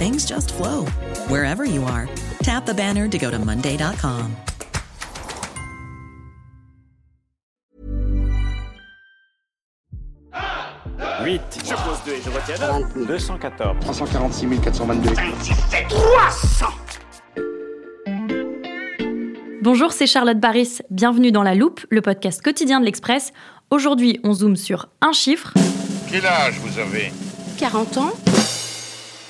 things just flow wherever you are. Tap the banner to go to Monday.com. Huit. Je pose 2 et je retiens 9. 214. 346 422. Bonjour, c'est Charlotte Baris. Bienvenue dans La Loupe, le podcast quotidien de l'Express. Aujourd'hui, on zoome sur un chiffre. Quel âge vous avez? 40 ans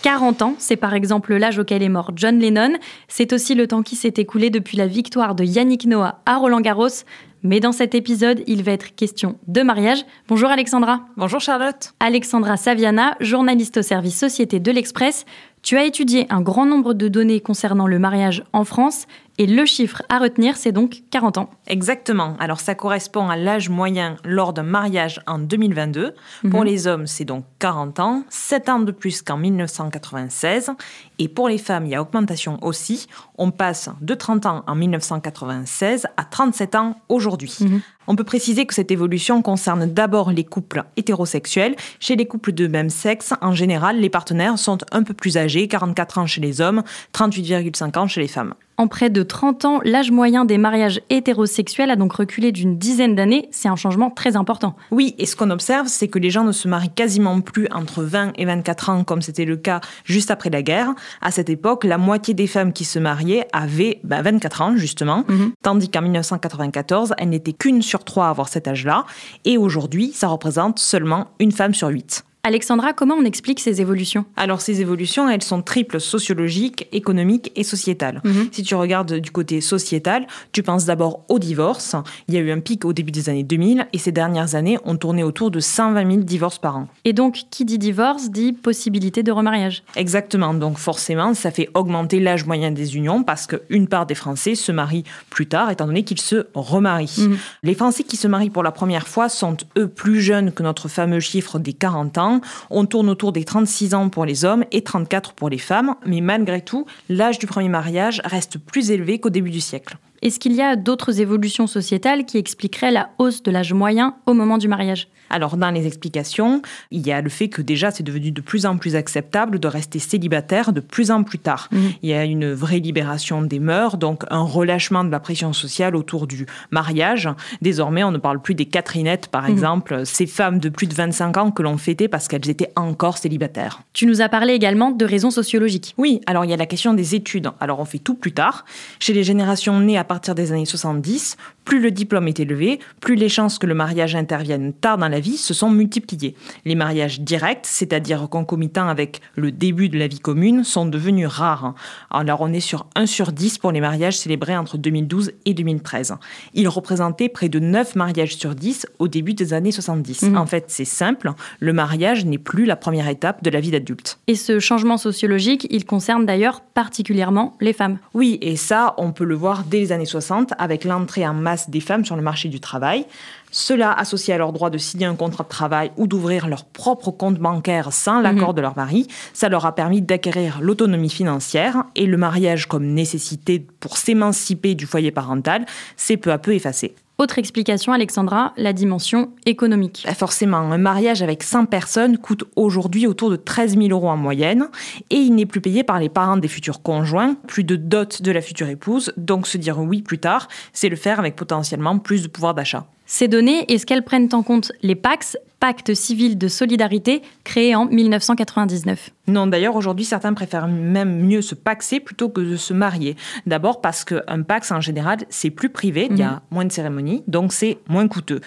40 ans, c'est par exemple l'âge auquel est mort John Lennon. C'est aussi le temps qui s'est écoulé depuis la victoire de Yannick Noah à Roland Garros. Mais dans cet épisode, il va être question de mariage. Bonjour Alexandra. Bonjour Charlotte. Alexandra Saviana, journaliste au service Société de l'Express. Tu as étudié un grand nombre de données concernant le mariage en France et le chiffre à retenir, c'est donc 40 ans. Exactement. Alors ça correspond à l'âge moyen lors d'un mariage en 2022. Pour Mhm. les hommes, c'est donc 40 ans, 7 ans de plus qu'en 1996. Et pour les femmes, il y a augmentation aussi. On passe de 30 ans en 1996 à 37 ans aujourd'hui. Mhm. On peut préciser que cette évolution concerne d'abord les couples hétérosexuels. Chez les couples de même sexe, en général, les partenaires sont un peu plus âgés, 44 ans chez les hommes, 38,5 ans chez les femmes. En près de 30 ans, l'âge moyen des mariages hétérosexuels a donc reculé d'une dizaine d'années. C'est un changement très important. Oui, et ce qu'on observe, c'est que les gens ne se marient quasiment plus entre 20 et 24 ans, comme c'était le cas juste après la guerre. À cette époque, la moitié des femmes qui se mariaient avaient bah, 24 ans, justement, Mhm. tandis qu'en 1994, elles n'étaient qu'une sur trois à avoir cet âge-là. Et aujourd'hui, ça représente seulement une femme sur huit. Alexandra, comment on explique ces évolutions? Alors ces évolutions, elles sont triples, sociologiques, économiques et sociétales. Mhm. Si tu regardes du côté sociétal, tu penses d'abord au divorce. Il y a eu un pic au début des années 2000 et ces dernières années ont tourné autour de 120 000 divorces par an. Et donc, qui dit divorce dit possibilité de remariage. Exactement, donc forcément, ça fait augmenter l'âge moyen des unions parce qu'une part des Français se marient plus tard étant donné qu'ils se remarient. Mhm. Les Français qui se marient pour la première fois sont eux plus jeunes que notre fameux chiffre des 40 ans. On tourne autour des 36 ans pour les hommes et 34 pour les femmes, mais malgré tout, l'âge du premier mariage reste plus élevé qu'au début du siècle. Est-ce qu'il y a d'autres évolutions sociétales qui expliqueraient la hausse de l'âge moyen au moment du mariage? Alors, dans les explications, il y a le fait que déjà, c'est devenu de plus en plus acceptable de rester célibataire de plus en plus tard. Mhm. Il y a une vraie libération des mœurs, donc un relâchement de la pression sociale autour du mariage. Désormais, on ne parle plus des Catherinettes, par Mhm. exemple, ces femmes de plus de 25 ans que l'on fêtait parce qu'elles étaient encore célibataires. Tu nous as parlé également de raisons sociologiques. Oui, alors il y a la question des études. Alors on fait tout plus tard. Chez les générations nées à partir des années 70, plus le diplôme est élevé, plus les chances que le mariage intervienne tard dans la vie se sont multipliées. Les mariages directs, c'est-à-dire concomitants avec le début de la vie commune, sont devenus rares. Alors on est sur 1 sur 10 pour les mariages célébrés entre 2012 et 2013. Ils représentaient près de 9 mariages sur 10 au début des années 70. Mhm. En fait, c'est simple, le mariage n'est plus la première étape de la vie d'adulte. Et ce changement sociologique, il concerne d'ailleurs particulièrement les femmes. Oui, et ça, on peut le voir dès les années 60 avec l'entrée en masse des femmes sur le marché du travail. Cela associé à leur droit de signer un contrat de travail ou d'ouvrir leur propre compte bancaire sans l'accord de leur mari, ça leur a permis d'acquérir l'autonomie financière et le mariage comme nécessité pour s'émanciper du foyer parental s'est peu à peu effacé. Autre explication, Alexandra, la dimension économique. Bah, Forcément, un mariage avec 100 personnes coûte aujourd'hui autour de 13 000 euros en moyenne et il n'est plus payé par les parents des futurs conjoints, plus de dot de la future épouse, donc se dire oui plus tard, c'est le faire avec potentiellement plus de pouvoir d'achat. Ces données, est-ce qu'elles prennent en compte les PACS, Pacte civil de solidarité, créé en 1999 Non, d'ailleurs, aujourd'hui, certains préfèrent même mieux se paxer plutôt que de se marier. D'abord parce qu'un pax, en général, c'est plus privé, il y a mhm. moins de cérémonies, donc c'est moins coûteux.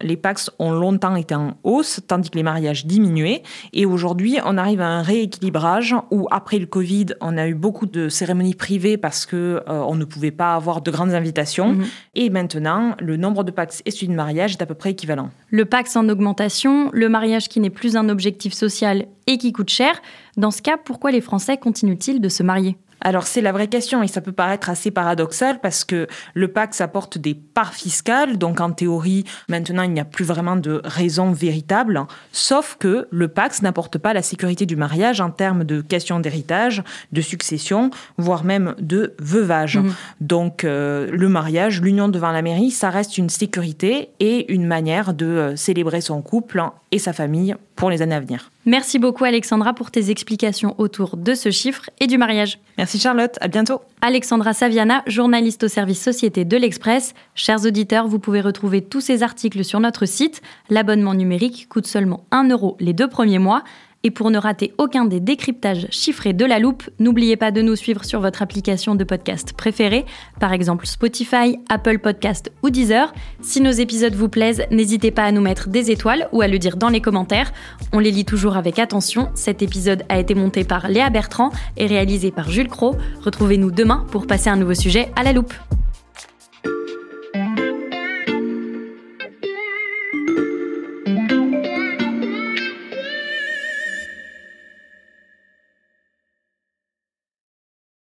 Les pax ont longtemps été en hausse, tandis que les mariages diminuaient. Et aujourd'hui, on arrive à un rééquilibrage où, après le Covid, on a eu beaucoup de cérémonies privées parce que euh, on ne pouvait pas avoir de grandes invitations. Mhm. Et maintenant, le nombre de pax et celui de mariage est à peu près équivalent. Le pax en augmentation, le mariage qui n'est plus un objectif social et qui coûte cher. Dans ce cas, pourquoi les Français continuent-ils de se marier? Alors c'est la vraie question et ça peut paraître assez paradoxal parce que le Pax apporte des parts fiscales, donc en théorie maintenant il n'y a plus vraiment de raison véritable, sauf que le Pax n'apporte pas la sécurité du mariage en termes de questions d'héritage, de succession, voire même de veuvage. Mhm. Donc euh, le mariage, l'union devant la mairie, ça reste une sécurité et une manière de euh, célébrer son couple et sa famille pour les années à venir. Merci beaucoup Alexandra pour tes explications autour de ce chiffre et du mariage. Merci Charlotte, à bientôt. Alexandra Saviana, journaliste au service Société de l'Express. Chers auditeurs, vous pouvez retrouver tous ces articles sur notre site. L'abonnement numérique coûte seulement 1 euro les deux premiers mois. Et pour ne rater aucun des décryptages chiffrés de la loupe, n'oubliez pas de nous suivre sur votre application de podcast préférée, par exemple Spotify, Apple Podcast ou Deezer. Si nos épisodes vous plaisent, n'hésitez pas à nous mettre des étoiles ou à le dire dans les commentaires. On les lit toujours avec attention. Cet épisode a été monté par Léa Bertrand et réalisé par Jules Cro. Retrouvez-nous demain pour passer un nouveau sujet à la loupe.